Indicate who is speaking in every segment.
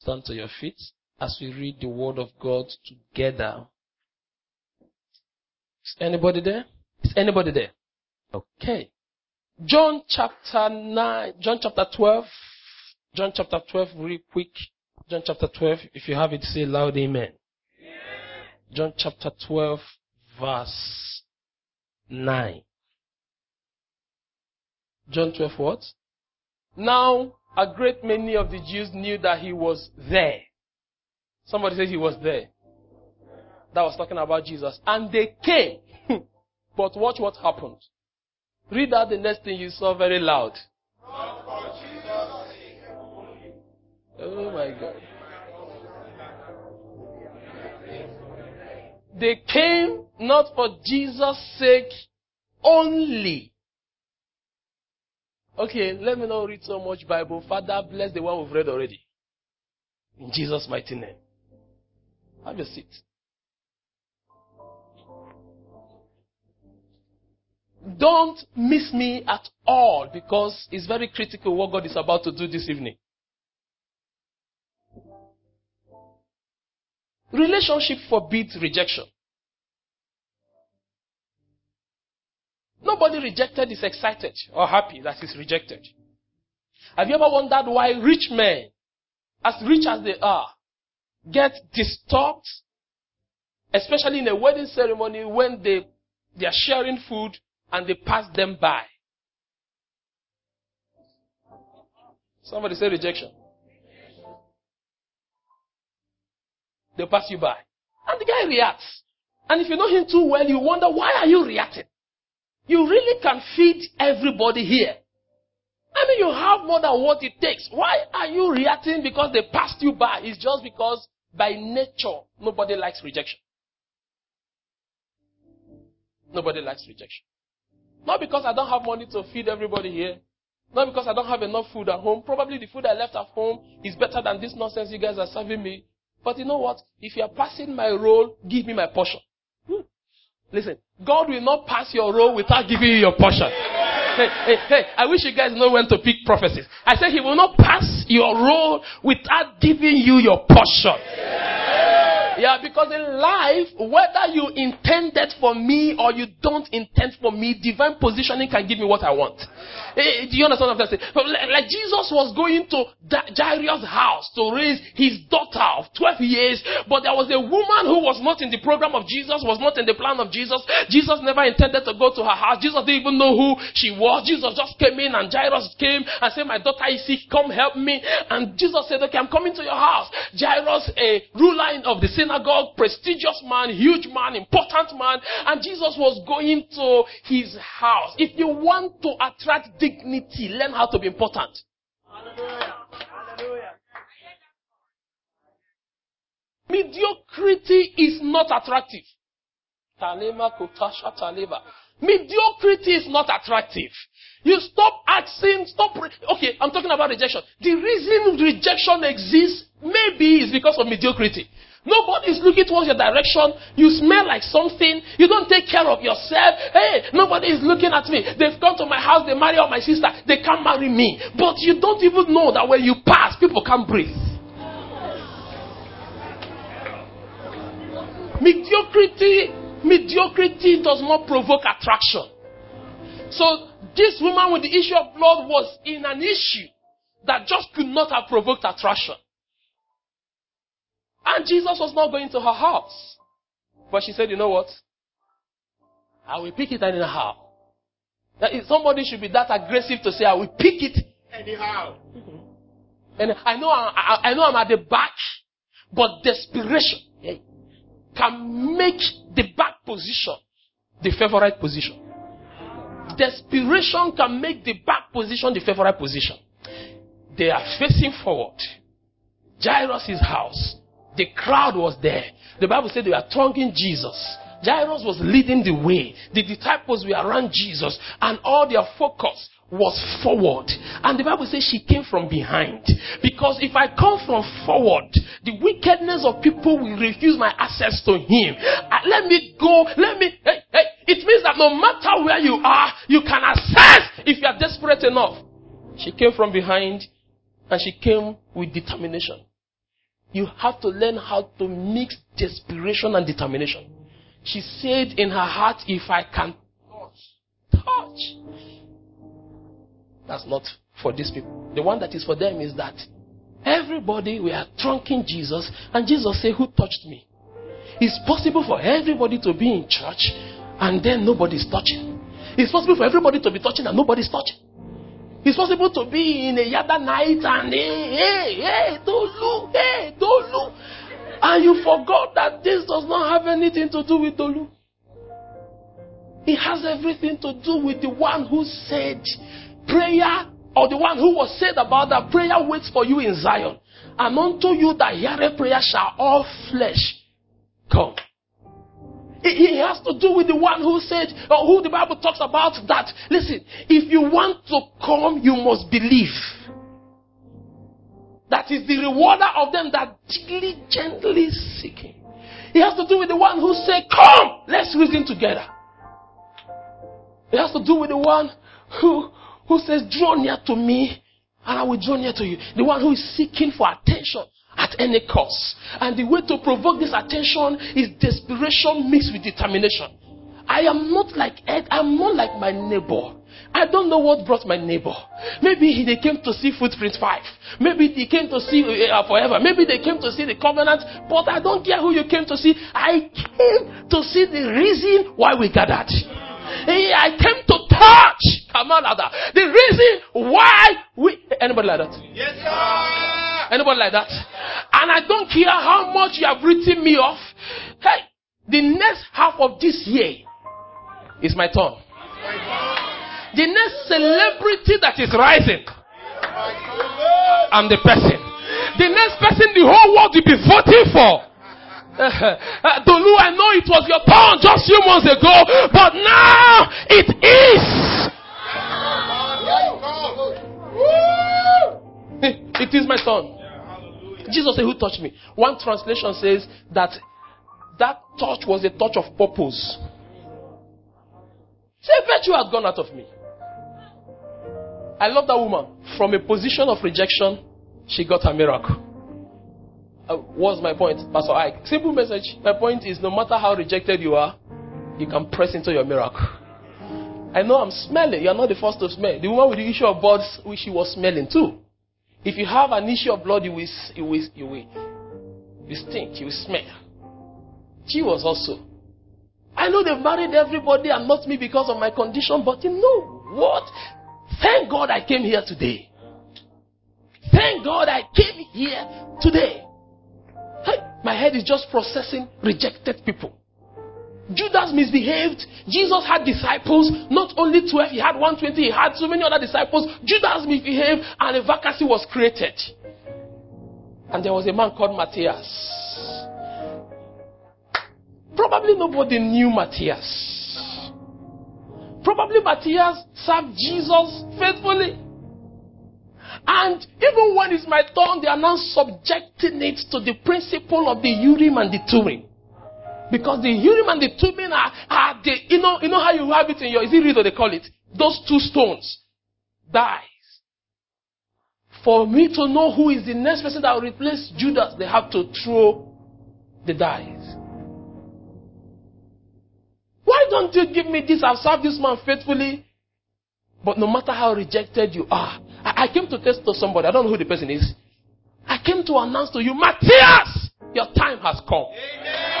Speaker 1: Stand to your feet as we read the word of God together. Is anybody there? Is anybody there? Okay. John chapter 9, John chapter 12, John chapter 12, really quick. John chapter 12, if you have it, say loud amen. John chapter 12, verse 9. John 12 what? Now, a great many of the Jews knew that he was there. Somebody said he was there. That was talking about Jesus. And they came. but watch what happened. Read out the next thing you saw very loud. Oh my God. They came not for Jesus' sake only. Okay, let me not read so much Bible. Father, bless the one we've read already. In Jesus' mighty name. Have a seat. Don't miss me at all because it's very critical what God is about to do this evening. Relationship forbids rejection. Nobody rejected is excited or happy that he's rejected. Have you ever wondered why rich men, as rich as they are, get disturbed, especially in a wedding ceremony when they, they are sharing food and they pass them by? Somebody say rejection. They pass you by. And the guy reacts. And if you know him too well, you wonder, why are you reacting? You really can feed everybody here. I mean, you have more than what it takes. Why are you reacting because they passed you by? It's just because by nature, nobody likes rejection. Nobody likes rejection. Not because I don't have money to feed everybody here. Not because I don't have enough food at home. Probably the food I left at home is better than this nonsense you guys are serving me. But you know what? If you are passing my role, give me my portion. Listen, God will not pass your role without giving you your portion. Hey, hey, hey, I wish you guys know when to pick prophecies. I said he will not pass your role without giving you your portion. Yeah, because in life, whether you intended for me or you don't intend for me, divine positioning can give me what I want. Hey, do you understand what I'm saying? Like Jesus was going to Jairus' house to raise his daughter of 12 years, but there was a woman who was not in the program of Jesus, was not in the plan of Jesus. Jesus never intended to go to her house. Jesus didn't even know who she was. Jesus just came in and Jairus came and said, my daughter is sick, come help me. And Jesus said, okay, I'm coming to your house. Jairus, a ruler of the synagogue, prestigious man, huge man, important man, and Jesus was going to his house. If you want to attract dignity, learn how to be important. Hallelujah. Hallelujah. Mediocrity is not attractive. Mediocrity is not attractive. You stop asking, stop. Re- okay, I'm talking about rejection. The reason rejection exists maybe is because of mediocrity. Nobody is looking towards your direction. You smell like something. You don't take care of yourself. Hey, nobody is looking at me. They've come to my house. They marry my sister. They can't marry me. But you don't even know that when you pass, people can't breathe. Mediocrity, mediocrity does not provoke attraction. So this woman with the issue of blood was in an issue that just could not have provoked attraction. And Jesus was not going to her house. But she said, you know what? I will pick it anyhow. Somebody should be that aggressive to say, I will pick it anyhow. Mm-hmm. And I know, I, I know I'm at the back, but desperation eh, can make the back position the favorite position. Desperation can make the back position the favorite position. They are facing forward. Jairus' house. The crowd was there. The Bible said they were thronging Jesus. Jairus was leading the way. The disciples were around Jesus, and all their focus was forward. And the Bible says she came from behind. Because if I come from forward, the wickedness of people will refuse my access to Him. Uh, let me go. Let me. Hey, hey. It means that no matter where you are, you can access if you are desperate enough. She came from behind and she came with determination. you have to learn how to mix desperation and determination. She said in her heart, if I can That's not for these people. The one that is for them is that everybody we are trunking Jesus, and Jesus said, Who touched me? It's possible for everybody to be in church and then nobody's touching. It's possible for everybody to be touching and nobody's touching. It's possible to be in a yada night and hey, hey, hey, don't look, hey, don't look. And you forgot that this does not have anything to do with Dolu. It has everything to do with the one who said prayer, or the one who was said about that prayer waits for you in Zion. And unto you that heareth prayer shall all flesh come. It, has to do with the one who said, or who the Bible talks about that. Listen, if you want to come, you must believe. That is the rewarder of them that diligently seek him. It has to do with the one who said, Come, let's reason together. It has to do with the one who, who says, Draw near to me, and I will draw near to you. The one who is seeking for attention at any cost. And the way to provoke this attention is desperation mixed with determination. I am not like Ed, I'm not like my neighbor. I don't know what brought my neighbor. Maybe he, they came to see Footprint 5. Maybe they came to see uh, Forever. Maybe they came to see the Covenant. But I don't care who you came to see. I came to see the reason why we gathered. I came to touch. Come on, The reason why we. Anybody like that?
Speaker 2: Yes, sir.
Speaker 1: Anybody like that? And I don't care how much you have written me off. Hey, the next half of this year is my turn. The next celebrity that is rising, I'm the person. The next person the whole world will be voting for. Uh, Dolu, I know it was your turn just few months ago, but now it is. It is my turn. Jesus said, Who touched me? One translation says that that touch was a touch of purpose. Say, virtue has gone out of me. I love that woman. From a position of rejection, she got a miracle. Uh, what's my point, Pastor Iyke? Simple message. My point is no matter how rejected you are, you can press into your miracle. I know I'm smelling. You're not the first to smell. The woman with the issue of blood, which she was smelling too. If you have an issue of blood, you will, you will, you will, you stink, you will smell. She was also. I know they've married everybody and not me because of my condition, but you know what? Thank God I came here today. Thank God I came here today. My head is just processing rejected people. Judas misbehaved. Jesus had disciples, not only 12, he had 120, he had so many other disciples. Judas misbehaved, and a vacancy was created. And there was a man called Matthias. Probably nobody knew Matthias. Probably Matthias served Jesus faithfully. And even when it's my turn, they are now subjecting it to the principle of the Urim and the Thummim. Because the Urim and the Thummim are, are the, you know, you know how you have it in your, is it read they call it? Those two stones. Dies. For me to know who is the next person that will replace Judas, they have to throw the dice. Why don't you give me this? I've served this man faithfully. But no matter how rejected you are, I, I came to test to somebody. I don't know who the person is. I came to announce to you, Matthias, your time has come. Amen.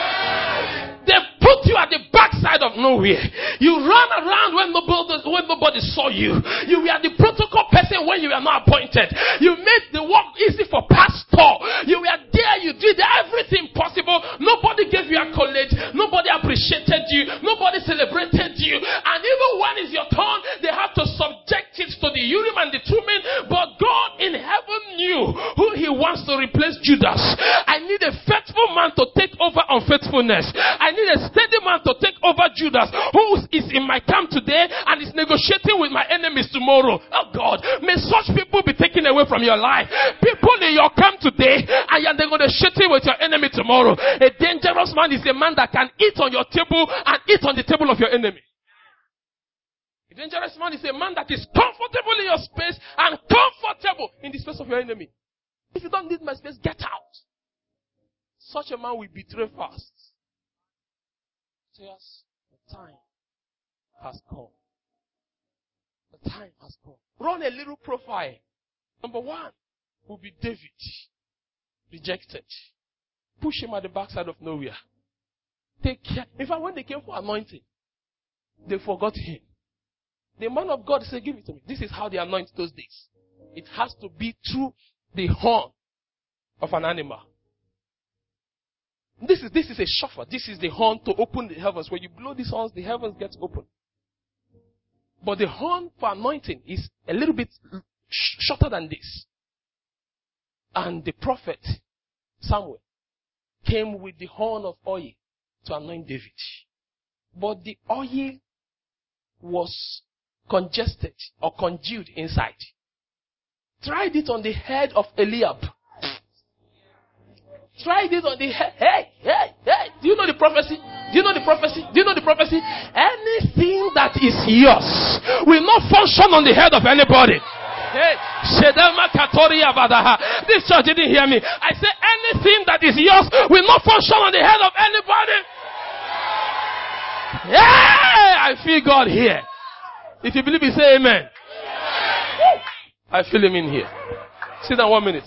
Speaker 1: Put you at the backside of nowhere. You run around when nobody, when nobody saw you. You were the protocol person when you were not appointed. You made the work easy for pastor. You were there. You did everything possible. Nobody gave you a college. Nobody appreciated you. Nobody celebrated you. And even when it's your turn, they have to subject it to the Urim and the Thummim. But God in heaven knew who He wants to replace Judas. I need a faithful man to take over unfaithfulness. I need a steady man to take over Judas, who is in my camp today and is negotiating with my enemies tomorrow. Oh God, may such people be taken away from your life. People in your camp today, and you're negotiating with your enemy tomorrow. A dangerous man is a man that can eat on your table and eat on the table of your enemy. A dangerous man is a man that is comfortable in your space and comfortable in the space of your enemy. If you don't need my space, get out. Such a man will betray fast. Yes, the time has come. The time has come. Run a little profile. Number one will be David. Rejected. Push him at the backside of nowhere. Take care. In fact, when they came for anointing, they forgot him. The man of God said, Give it to me. This is how they anoint those days. It has to be through the horn of an animal. This is, this is a shofar. This is the horn to open the heavens. When you blow these horns, the heavens get open. But the horn for anointing is a little bit sh- shorter than this. And the prophet Samuel came with the horn of oil to anoint David. But the oil was congested or congealed inside. Tried it on the head of Eliab. Tried this on the head. Hey, hey, hey. Do you know the prophecy? Do you know the prophecy? Do you know the prophecy? Anything that is yours will not function on the head of anybody. Hey, This church didn't hear me. I say anything that is yours will not function on the head of anybody. Yeah, I feel God here. If you believe it, say amen. I feel him in here. Sit down one minute.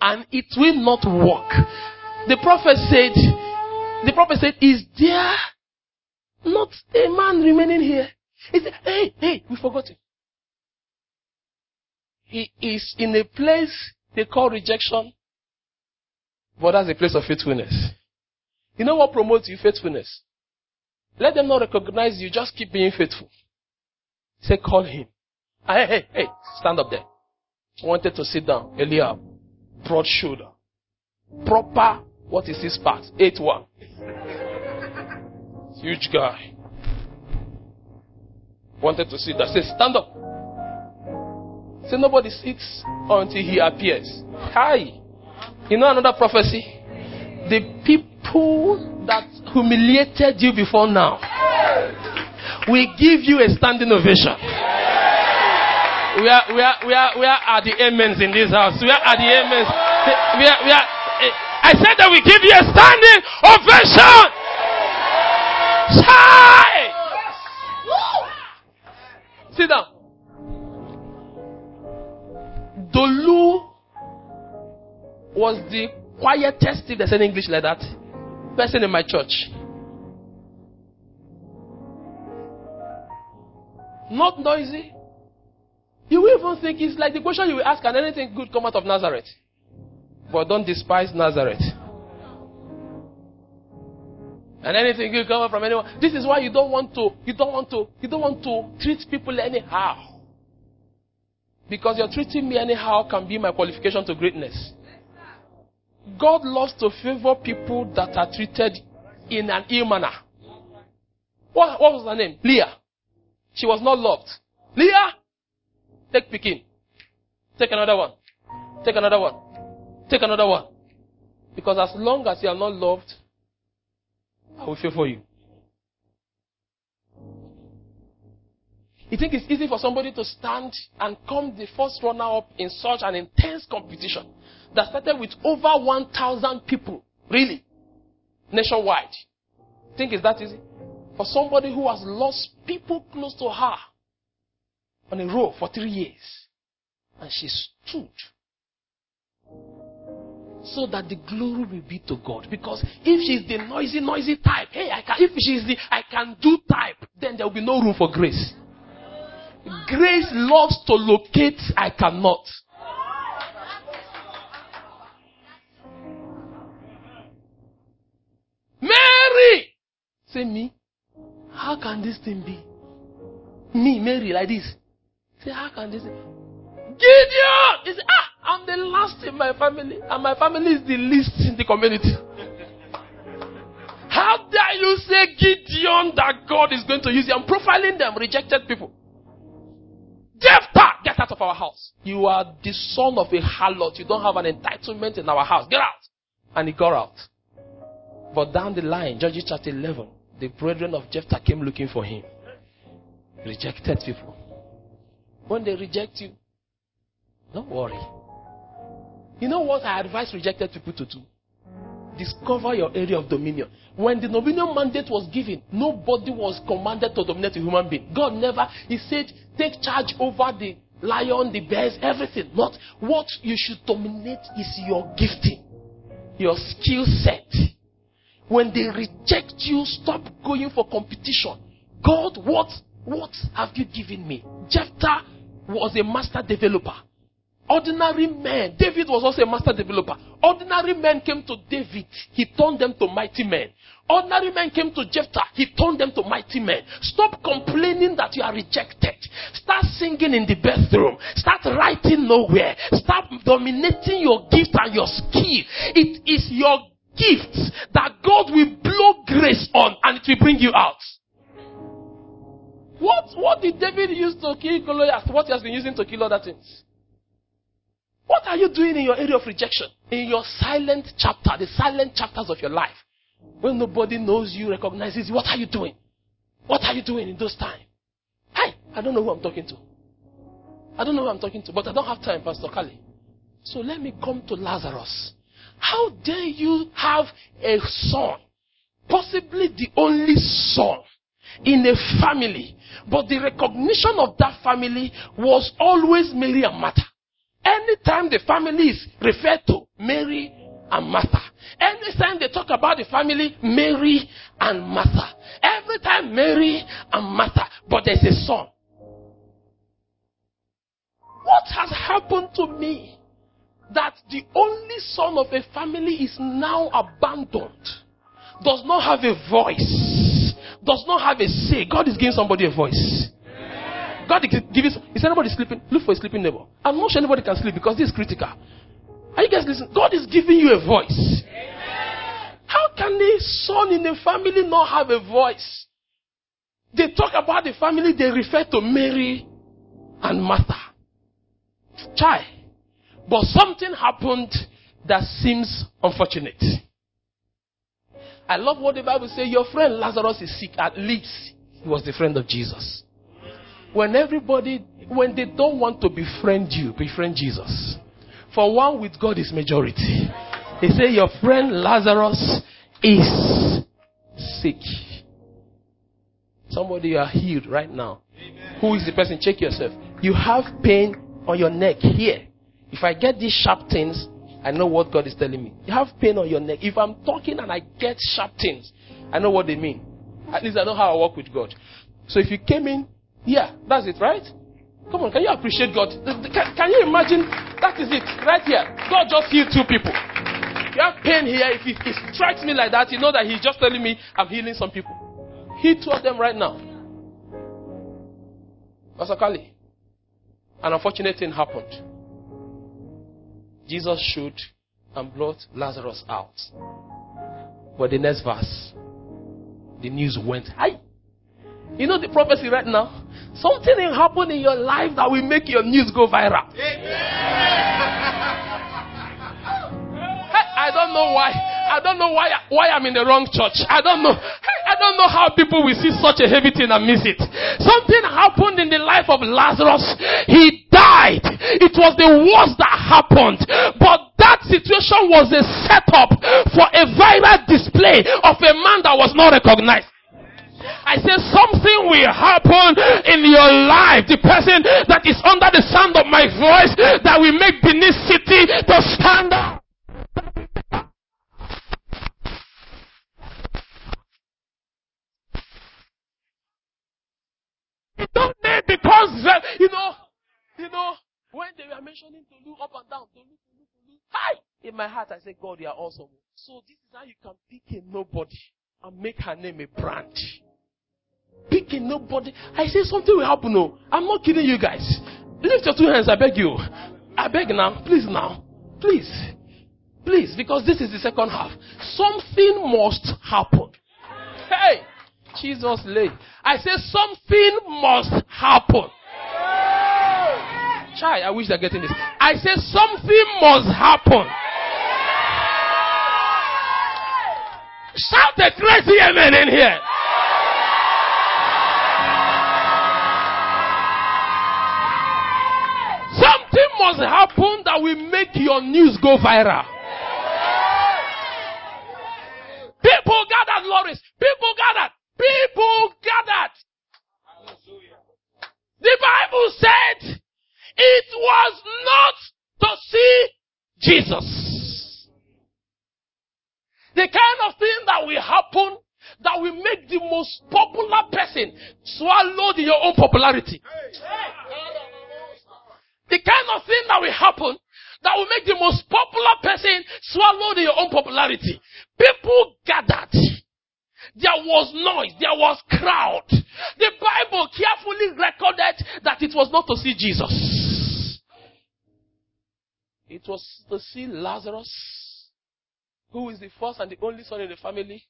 Speaker 1: And it will not work. The prophet said, the prophet said, is there not a man remaining here? He said, hey, hey, we forgot him. He is in a place they call rejection, but that's a place of faithfulness. You know what promotes your faithfulness? Let them not recognize you, just keep being faithful. Say, call him. Hey, hey, hey, stand up there. Wanted to sit down. Eliab, broad shoulder. Proper, what is his part? 8-1. Huge guy. Wanted to sit down. Say, stand up. Say, nobody sits until he appears. Hi. You know another prophecy? The people that humiliated you before now we give you a standing ovation. We are, we are, we are, we are at the amens in this house. We are at the amens. We are, we are, eh, I said that we give you a standing ovation. Chai! Sit down. Dolu was the quietest, if there's any English like that, person in my church. Not noisy. You will even think it's like the question you will ask, can anything good come out of Nazareth? But don't despise Nazareth. And anything good come out from anyone. This is why you don't want to, you don't want to, you don't want to treat people anyhow. Because you're treating me anyhow can be my qualification to greatness. God loves to favor people that are treated in an ill manner. What, what was her name? Leah. She was not loved. Leah, take Pekin. Take another one. Take another one. Take another one. Because as long as you are not loved, I will favor you. You think it's easy for somebody to stand and come the first runner up in such an intense competition that started with over 1,000 people, really, nationwide? Think it's that easy? For somebody who has lost people close to her on a row for three years. And she stood so that the glory will be to God. Because if she's the noisy, noisy type, hey, I can, if she's the I can do type, then there will be no room for grace. Grace loves to locate I cannot. Mary! Say me. How can this thing be? Me, Mary, like this. Say, how can this? Gideon! He said, ah, I'm the last in my family, and my family is the least in the community. How dare you say Gideon that God is going to use you? I'm profiling them, rejected people. Jephthah, get out of our house. You are the son of a harlot. You don't have an entitlement in our house. Get out. And he got out. But down the line, Judges chapter 11, the brethren of Jephthah came looking for him. Rejected people. When they reject you, don't worry. You know what I advise rejected people to do? discover your area of dominion. When the dominion mandate was given, nobody was commanded to dominate a human being. God never, He said, take charge over the lion, the bears, everything. Not what you should dominate is your gifting, your skill set. When they reject you, stop going for competition. God, what, what have you given me? Jephthah was a master developer. Ordinary men. David was also a master developer. Ordinary men came to David. He turned them to mighty men. Ordinary men came to Jephthah. He turned them to mighty men. Stop complaining that you are rejected. Start singing in the bathroom. Start writing nowhere. Start dominating your gift and your skill. It is your gifts that God will blow grace on and it will bring you out. What, what did David use to kill Goliath? What he has been using to kill other things? What are you doing in your area of rejection? In your silent chapter, the silent chapters of your life. When nobody knows you, recognizes you, what are you doing? What are you doing in those times? Hi, I don't know who I'm talking to. I don't know who I'm talking to, but I don't have time, Pastor Kali. So let me come to Lazarus. How dare you have a son, possibly the only son in a family, but the recognition of that family was always Mary and Martha. Anytime the family is referred to, Mary and Martha. Anytime they talk about the family, Mary and Martha. Every time Mary and Martha. But there's a son. What has happened to me that the only son of a family is now abandoned? Does not have a voice. Does not have a say. God is giving somebody a voice. God is giving. Is anybody sleeping? Look for a sleeping neighbor. I'm not sure anybody can sleep because this is critical. Are you guys listening? God is giving you a voice. How can a son in a family not have a voice? They talk about the family, they refer to Mary and Martha. Chai. But something happened that seems unfortunate. I love what the Bible says. Your friend Lazarus is sick. At least he was the friend of Jesus. When everybody, when they don't want to befriend you, befriend Jesus. For one with God is majority. He said, Your friend Lazarus is sick. Somebody you are healed right now. Amen. Who is the person? Check yourself. You have pain on your neck here. If I get these sharp things, I know what God is telling me. You have pain on your neck. If I'm talking and I get sharp things, I know what they mean. At least I know how I work with God. So if you came in, yeah, that's it, right? Come on, can you appreciate God? Can, can you imagine? That is it, right here. God just healed two people. You have pain here. If it, it strikes me like that, you know that He's just telling me I'm healing some people. Heal two of them right now. Pastor Kali, an unfortunate thing happened. Jesus showed and brought Lazarus out. But the next verse, the news went high. You know the prophecy right now? Something will happen in your life that will make your news go viral. I don't know why. I don't know why why I'm in the wrong church. I don't know. I don't know how people will see such a heavy thing and miss it. Something happened in the life of Lazarus. He died. It was the worst that happened. But that situation was a setup for a viral display of a man that was not recognized. I said something will happen in your life. The person that is under the sound of my voice that will make Benin City to stand up. Don't name because uh, you know, you know, when they were mentioning to look up and down, to look, to look, to look. Hi! In my heart, I said, God, you are awesome. So this is how you can pick a nobody and make her name a brand picking nobody. I say something will happen. No, I'm not kidding you guys. Lift your two hands. I beg you. I beg now. Please now. Please. Please. Because this is the second half. Something must happen. Hey. Jesus lay. I say something must happen. Chai, I wish they're getting this. I say something must happen. Shout a crazy amen in here. Something must happen that will make your news go viral. was not to see Jesus. The kind of thing that will happen that will make the most popular person swallow your own popularity. The kind of thing that will happen that will make the most popular person swallow your own popularity. People gathered. There was noise. There was crowd. The Bible carefully recorded that it was not to see Jesus. It was to see Lazarus, who is the first and the only son in the family,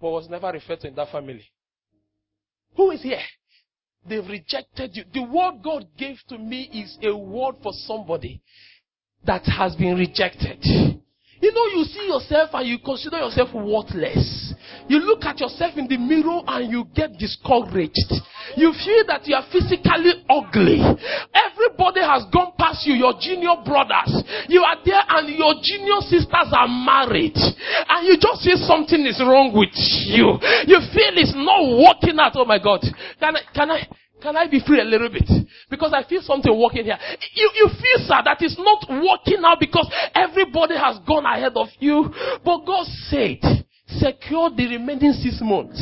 Speaker 1: but was never referred to in that family. Who is here? They've rejected you. The word God gave to me is a word for somebody that has been rejected. You know, you see yourself and you consider yourself worthless. You look at yourself in the mirror and you get discouraged. You feel that you are physically ugly. Everybody has gone past you, your junior brothers. You are there and your junior sisters are married. And you just feel something is wrong with you. You feel it's not working out. Oh my God. Can I, can I, can I be free a little bit? Because I feel something working here. You, you feel, sir, that it's not working out because everybody has gone ahead of you. But God said, secure the remaining six months.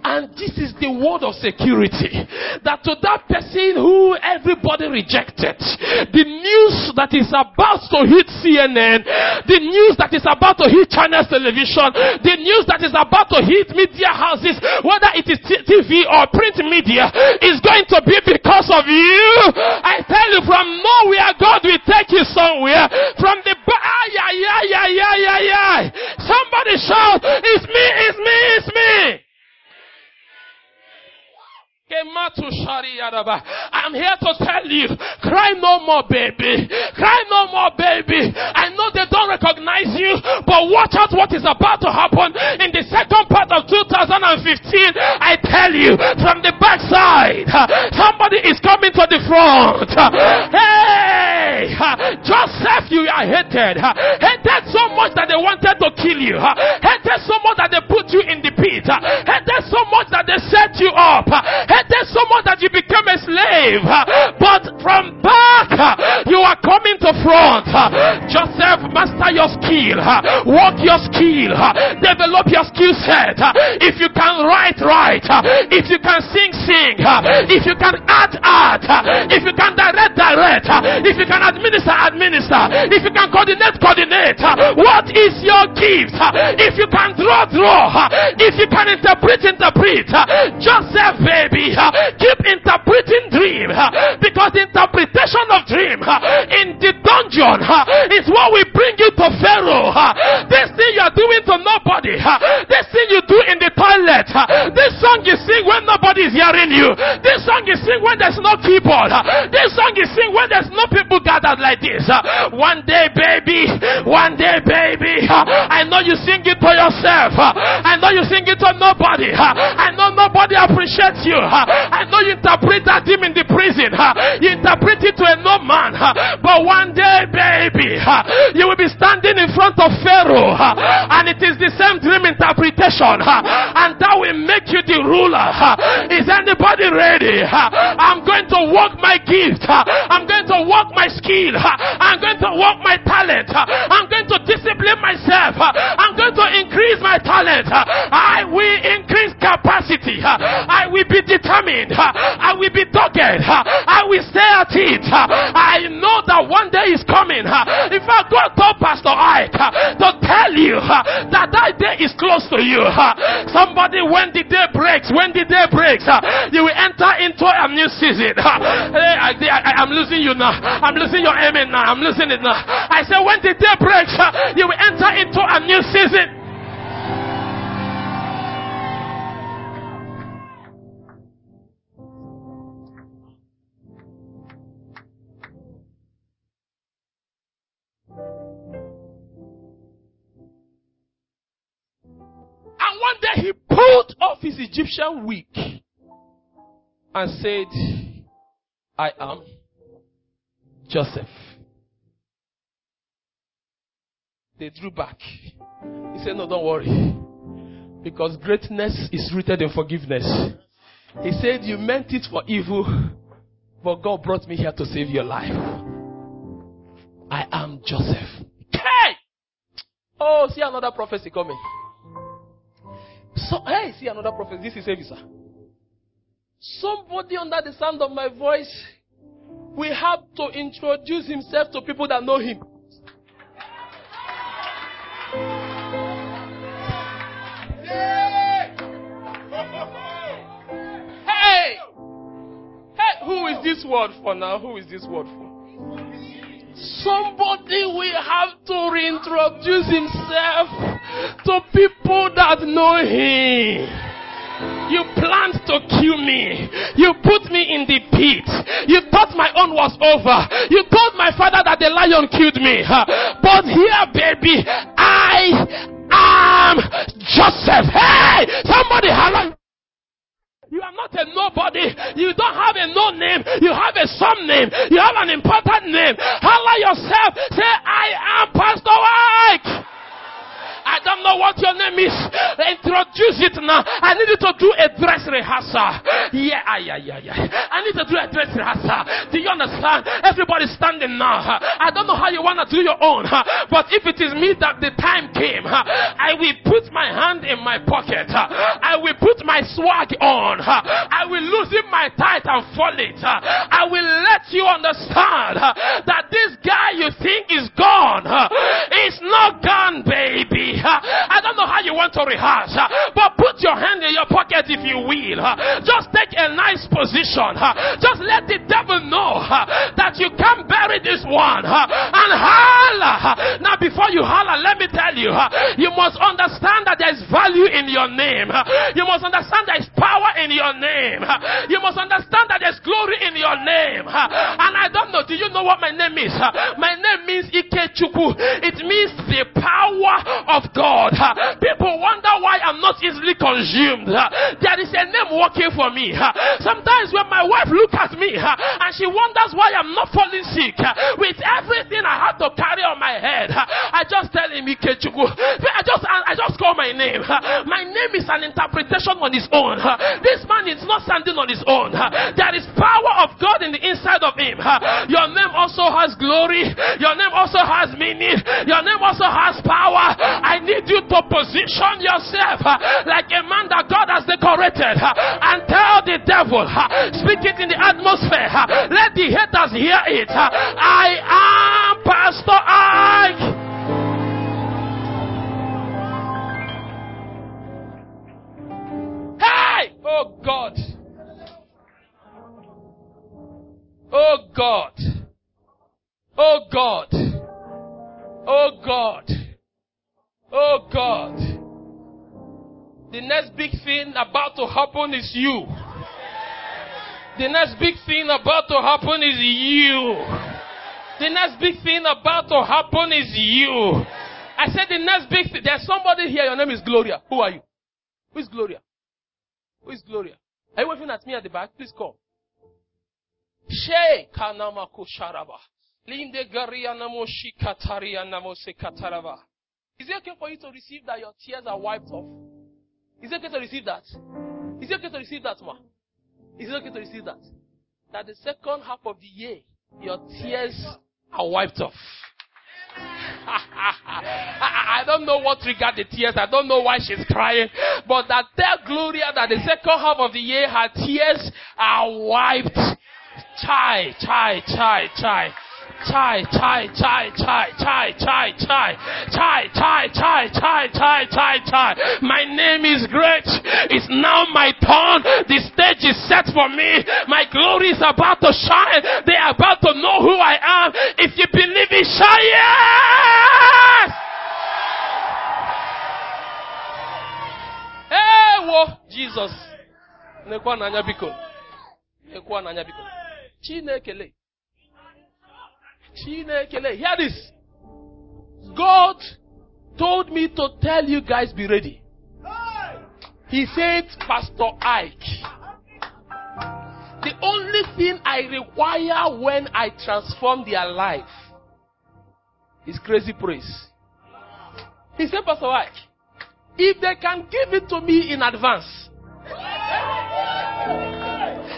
Speaker 1: And this is the word of security. That to that person who everybody rejected, the news that is about to hit CNN, the news that is about to hit Channels Television, the news that is about to hit media houses, whether it is TV or print media, is going to be because of you. I tell you from nowhere, God will take you somewhere. From the, ah, yeah, yeah, yeah, yeah, yeah, yeah. Somebody shout, it's me, it's me, it's me. I'm here to tell you, cry no more, baby. Cry no more, baby. I know they don't recognize you, but watch out what is about to happen in the second part of 2015. I tell you, from the backside, somebody is coming to the front. Hey, Joseph, you are hated. Hated so much that they wanted to kill you. Hated so much that they put you in the pit. Hated so much that they set you up hated so much that you became a slave. But from back, you are coming to front. Joseph, master your skill. Work your skill. Develop your skill set. If you can write, write. If you can sing, sing. If you can act, act. If you can direct, direct. If you can administer, administer. If you can coordinate, coordinate. What is your gift? If you can draw, draw. If you can interpret, interpret. Joseph, baby keep interpreting dream because interpretation of dream in the dungeon is what will bring you to Pharaoh. This thing you are doing to nobody, this thing you do in the toilet, this song you sing when nobody is hearing you, this song you sing when there's no keyboard, this song you sing when there's no people gathered like this. One day, baby, one day, baby, I know you sing it to yourself. I know you sing it to nobody. I know nobody appreciates you. I know you interpret that dream in the prison. You interpret it to a no man. But one day, baby, of Pharaoh. And it is the same dream interpretation. And that will make you the ruler. Is anybody ready? I'm going to work my gift. I'm going to work my skill. I'm going to work my talent. I'm going to discipline myself. I'm going to increase my talent. I will increase capacity. I will be determined. I will be dogged. I will stay at it. I know that one day is coming. In fact, God told Pastor Iyke to tell you uh, that that day is close to you. Uh. Somebody, when the day breaks, when the day breaks, uh, you will enter into a new season. I, am losing you now. I'm losing your amen now. I'm losing it now. I say, when the day breaks, you will enter into a new season. One day he pulled off his Egyptian wig and said, I am Joseph. They drew back. He said, No, don't worry. Because greatness is rooted in forgiveness. He said, You meant it for evil, but God brought me here to save your life. I am Joseph. Hey! Oh, see another prophecy coming. So, hey, see another prophet. This is heavy. Somebody under the sound of my voice will have to introduce himself to people that know him. Hey! Hey, who is this word for now? Who is this word for? Somebody will have to reintroduce himself to people that know him. You planned to kill me. You put me in the pit. You thought my own was over. You told my father that the lion killed me. But here, baby, I am Joseph. Hey! Somebody holler. You are not a nobody. You don't have a no name. You have a some name. You have an important name. Holler yourself. Say, I am Pastor Iyke. I don't know what your name is. Introduce it now. I need you to do a dress rehearsal. Yeah, yeah, yeah, yeah. I need to do a dress rehearsal. Do you understand? Everybody standing now. I don't know how you want to do your own. But if it is me that the time came, I will put my hand in my pocket. I will put my swag on. I will loosen my tight and fold it. I will let you understand that this guy you think is gone is not gone, baby. I don't know how you want to rehearse, uh, but put your hand in your pocket if you will. Uh, just take a nice position. Uh, just let the devil know that you can't bury this one. And holler. Now, before you holler, let me tell you, you must understand that there is value in your name. You must understand there is power in your name. You must understand that there's glory in your name. And I don't know, do you know what my name is? My name means Ikechukwu. It means the power of God. People wonder why I'm not easily consumed. There is a name working for me. Sometimes when my wife looks at me and she wonders why I'm not falling sick with everything I have to carry on my head, I just tell him. I just I just call my name. My name is an interpretation on its own. This man is not standing on his own. There is power of God in the inside of him. Your name also has glory. Your name also has meaning. Your name also has power. I need you to position yourself uh, like a man that God has decorated uh, and tell the devil, uh, speak it in the atmosphere. Let the haters hear it. I am Pastor Iyke. Hey! Oh God. Oh God. Oh God. Oh God. Oh God. The next big thing about to happen is you. The next big thing about to happen is you. The next big thing about to happen is you. I said the next big thing. There's somebody here. Your name is Gloria. Who are you? Who is Gloria? Who is Gloria? Are you waving at me at the back? Please come. She kanamako sharaba. Linde garia namoshi kataria namose katarava. Is it okay for you to receive that your tears are wiped off? Is it okay to receive that? Is it okay to receive that, ma? Is it okay to receive that? That the second half of the year, your tears are wiped off. I don't know what triggered the tears. I don't know why she's crying. But that tell Gloria that the second half of the year, her tears are wiped. Chai, chai, chai, chai. Chai, chai, chai, chai, chai, chai, chai, chai, chai, chai, chai, chai, chai, chai. My name is great. It's now my turn. The stage is set for me. My glory is about to shine. They are about to know who I am. If you believe it, shout yes! Hey, wo, Jesus. Nekwa n'anya biko. Nekwa biko. Chinekele. Chinekele. Hear this. God told me to tell you guys be ready. He said, Pastor Iyke, the only thing I require when I transform their life is crazy praise. He said, Pastor Iyke, if they can give it to me in advance,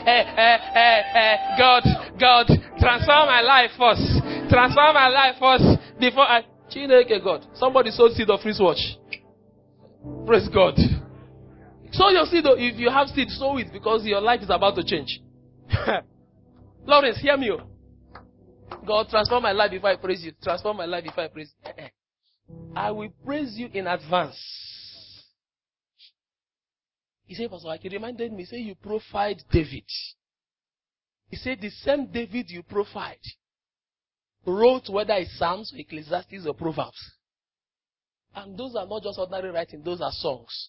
Speaker 1: eh, eh, eh, eh, God, God, transform my life first. transform my life first before I. Chineke God. Somebody sowed seed of wristwatch. Praise God. Sow your seed. If you have seed, sow it because your life is about to change. Lawrence, hear me. God, transform my life before I praise you. Transform my life before I praise you. Eh, eh. I will praise you in advance. He said, Pastor, he reminded me, say you profiled David. He said the same David you profiled wrote whether it's Psalms, Ecclesiastes, or Proverbs. And those are not just ordinary writing, those are songs.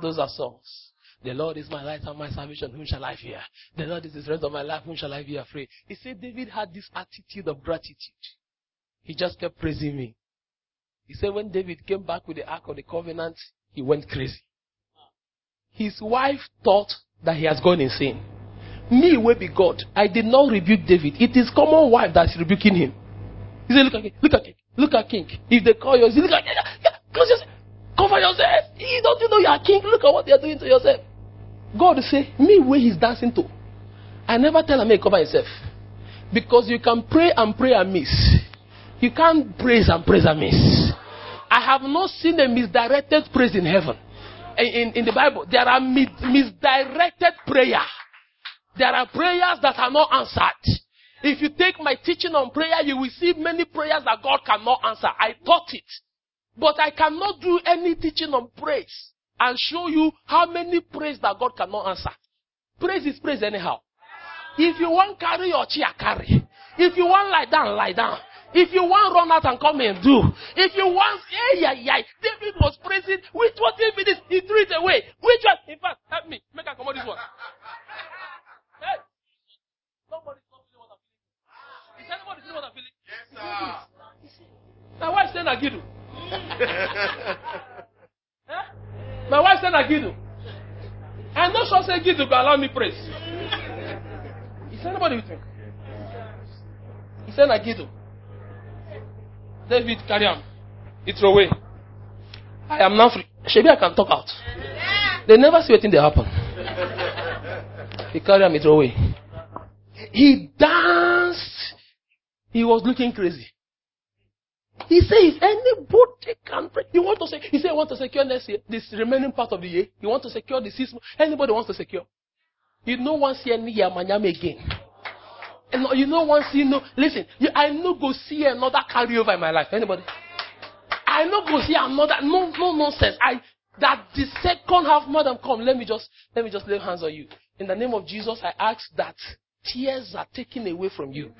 Speaker 1: Those are songs. The Lord is my light and my salvation, whom shall I fear? The Lord is the strength of my life, whom shall I be afraid? He said David had this attitude of gratitude. He just kept praising me. He said when David came back with the Ark of the Covenant, he went crazy. His wife thought that he has gone insane. Me will be God. I did not rebuke David. It is common wife that's rebuking him. He said, look at king, look at king, look at king. If they call you, say, look at king, close yourself, cover yourself. You don't you know you are king? Look at what they are doing to yourself. God say, me where he's dancing to. I never tell him to cover himself. Because you can pray and pray and miss. You can't praise and praise and miss. I have not seen a misdirected praise in heaven. In, in, in the Bible, there are misdirected prayer. There are prayers that are not answered. If you take my teaching on prayer, you will see many prayers that God cannot answer. I taught it. But I cannot do any teaching on praise and show you how many praise that God cannot answer. Praise is praise anyhow. If you want carry your chair, carry. If you want lie down, lie down. If you want run out and come and do. If you want, yeah, yeah, yeah. David was praising. One David is? He threw it away. Which one? In fact, help me. Make a come on this one. Somebody not feeling what I'm feeling. Is anybody feeling what I'm feeling?
Speaker 2: Yes, sir.
Speaker 1: My wife said Nagidu. eh? My wife said Nagidu. And no sure say Gidu go allow me praise. Is anybody with me? He said Nagidu. David carry him. It throw away. I am now free. Maybe I can talk out. They never see what thing they happen. He carry him, it away. He danced. He was looking crazy. He says anybody can pray. You want to say he said want to secure next year, this remaining part of the year. You want to secure the six months. Anybody wants to secure. You know one see any yamanyam again. And you know one see no listen, you, I no go see another carryover in my life. Anybody? I no go see another no no nonsense. I that the second half, madam, come, let me just let me just lay hands on you. In the name of Jesus, I ask that tears are taken away from you.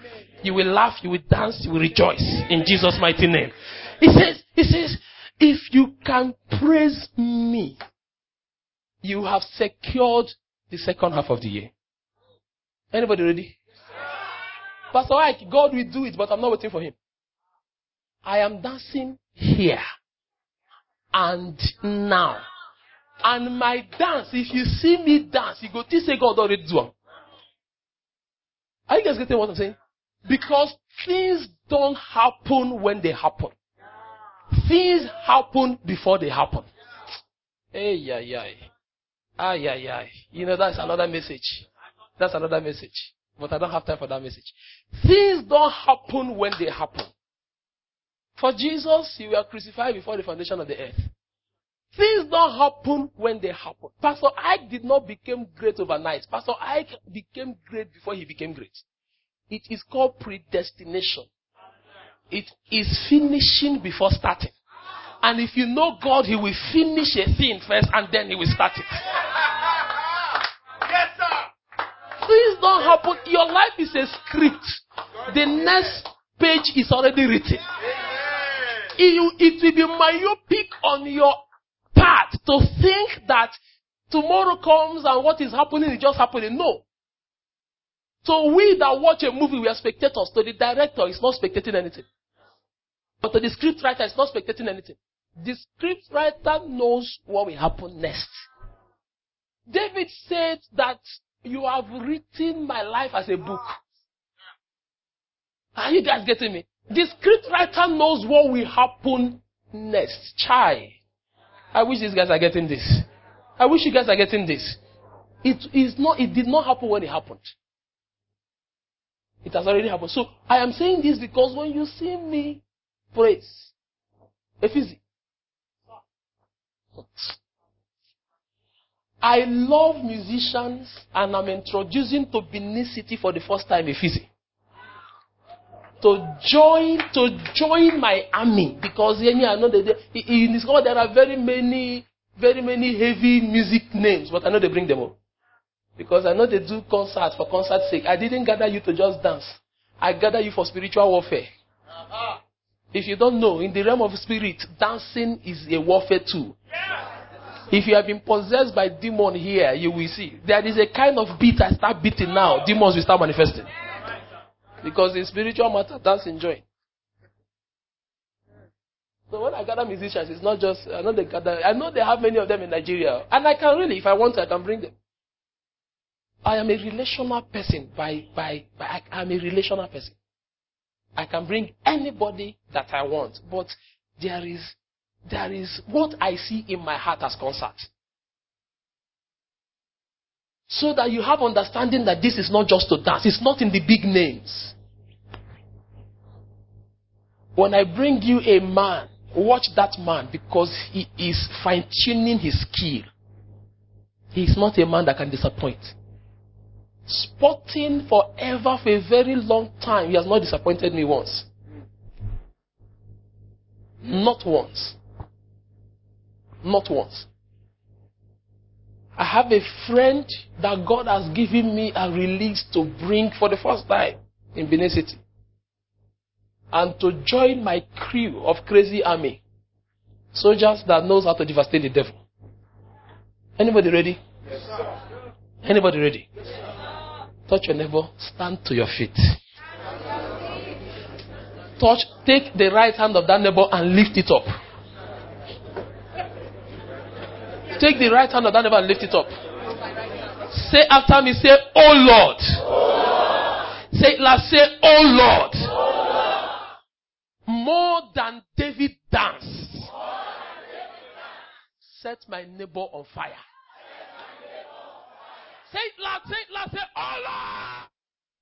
Speaker 1: You will laugh, you will dance, you will rejoice in Jesus' mighty name. He says, he says, if you can praise me, you have secured the second half of the year. Anybody ready? Pastor Iyke, God will do it, but I'm not waiting for him. I am dancing here and now. And my dance, if you see me dance, you go, this say God already do it. Are you guys getting what I'm saying? Because things don't happen when they happen. Things happen before they happen. Hey, yeah, yeah. Ah, yeah, yeah. You know, that's another message. That's another message. But I don't have time for that message. Things don't happen when they happen. For Jesus, you were crucified before the foundation of the earth. Things don't happen when they happen. Pastor Iyke did not become great overnight. Pastor Iyke became great before he became great. It is called predestination. It is finishing before starting. And if you know God, He will finish a thing first and then He will start it.
Speaker 2: Yes, sir.
Speaker 1: Things don't happen. Your life is a script. The next page is already written. It, it will be myopic on your part to think that tomorrow comes and what is happening is just happening. No. So we that watch a movie, we are spectators. To the director, is not spectating anything. But to the script writer, is not spectating anything. The script writer knows what will happen next. David said that you have written my life as a book. Are you guys getting me? The script writer knows what will happen next. Chai. I wish these guys are getting this. I wish you guys are getting this. It is not, it did not happen when it happened. It has already happened. So I am saying this because when you see me praise, Ephesus, I love musicians and I'm introducing to Benin City for the first time Ephesus. To join to join my army because I know that in this there are very many very many heavy music names, but I know they bring them up. Because I know they do concerts for concert's sake. I didn't gather you to just dance. I gather you for spiritual warfare. Uh-huh. If you don't know, in the realm of spirit, dancing is a warfare too. Yeah. If you have been possessed by demon here, you will see. There is a kind of beat I start beating now. Demons will start manifesting. Because in spiritual matter, dancing joy. So when I gather musicians, it's not just I know they gather. I know they have many of them in Nigeria, and I can really, if I want to, I can bring them. I am a relational person. By by, by I, I'm a relational person. I can bring anybody that I want, but there is there is what I see in my heart as concert. So that you have understanding that this is not just to dance. It's not in the big names. When I bring you a man Watch that man because he is fine tuning his skill. He is not a man that can disappoint. Sporting forever for a very long time, he has not disappointed me once. Not once. Not once. I have a friend that God has given me a release to bring for the first time in Benin City and to join my crew of crazy army. Soldiers that knows how to devastate the devil. Anybody ready? Yes, sir. Anybody ready? Yes, Touch your neighbor, stand to your feet. Touch, take the right hand of that neighbor and lift it up. Take the right hand of that neighbor and lift it up. Say after me, say, Oh Lord. Say it loud, say, Oh Lord more than David danced. Set my neighbor on fire. Say it loud, say it loud, say, Oh Lord.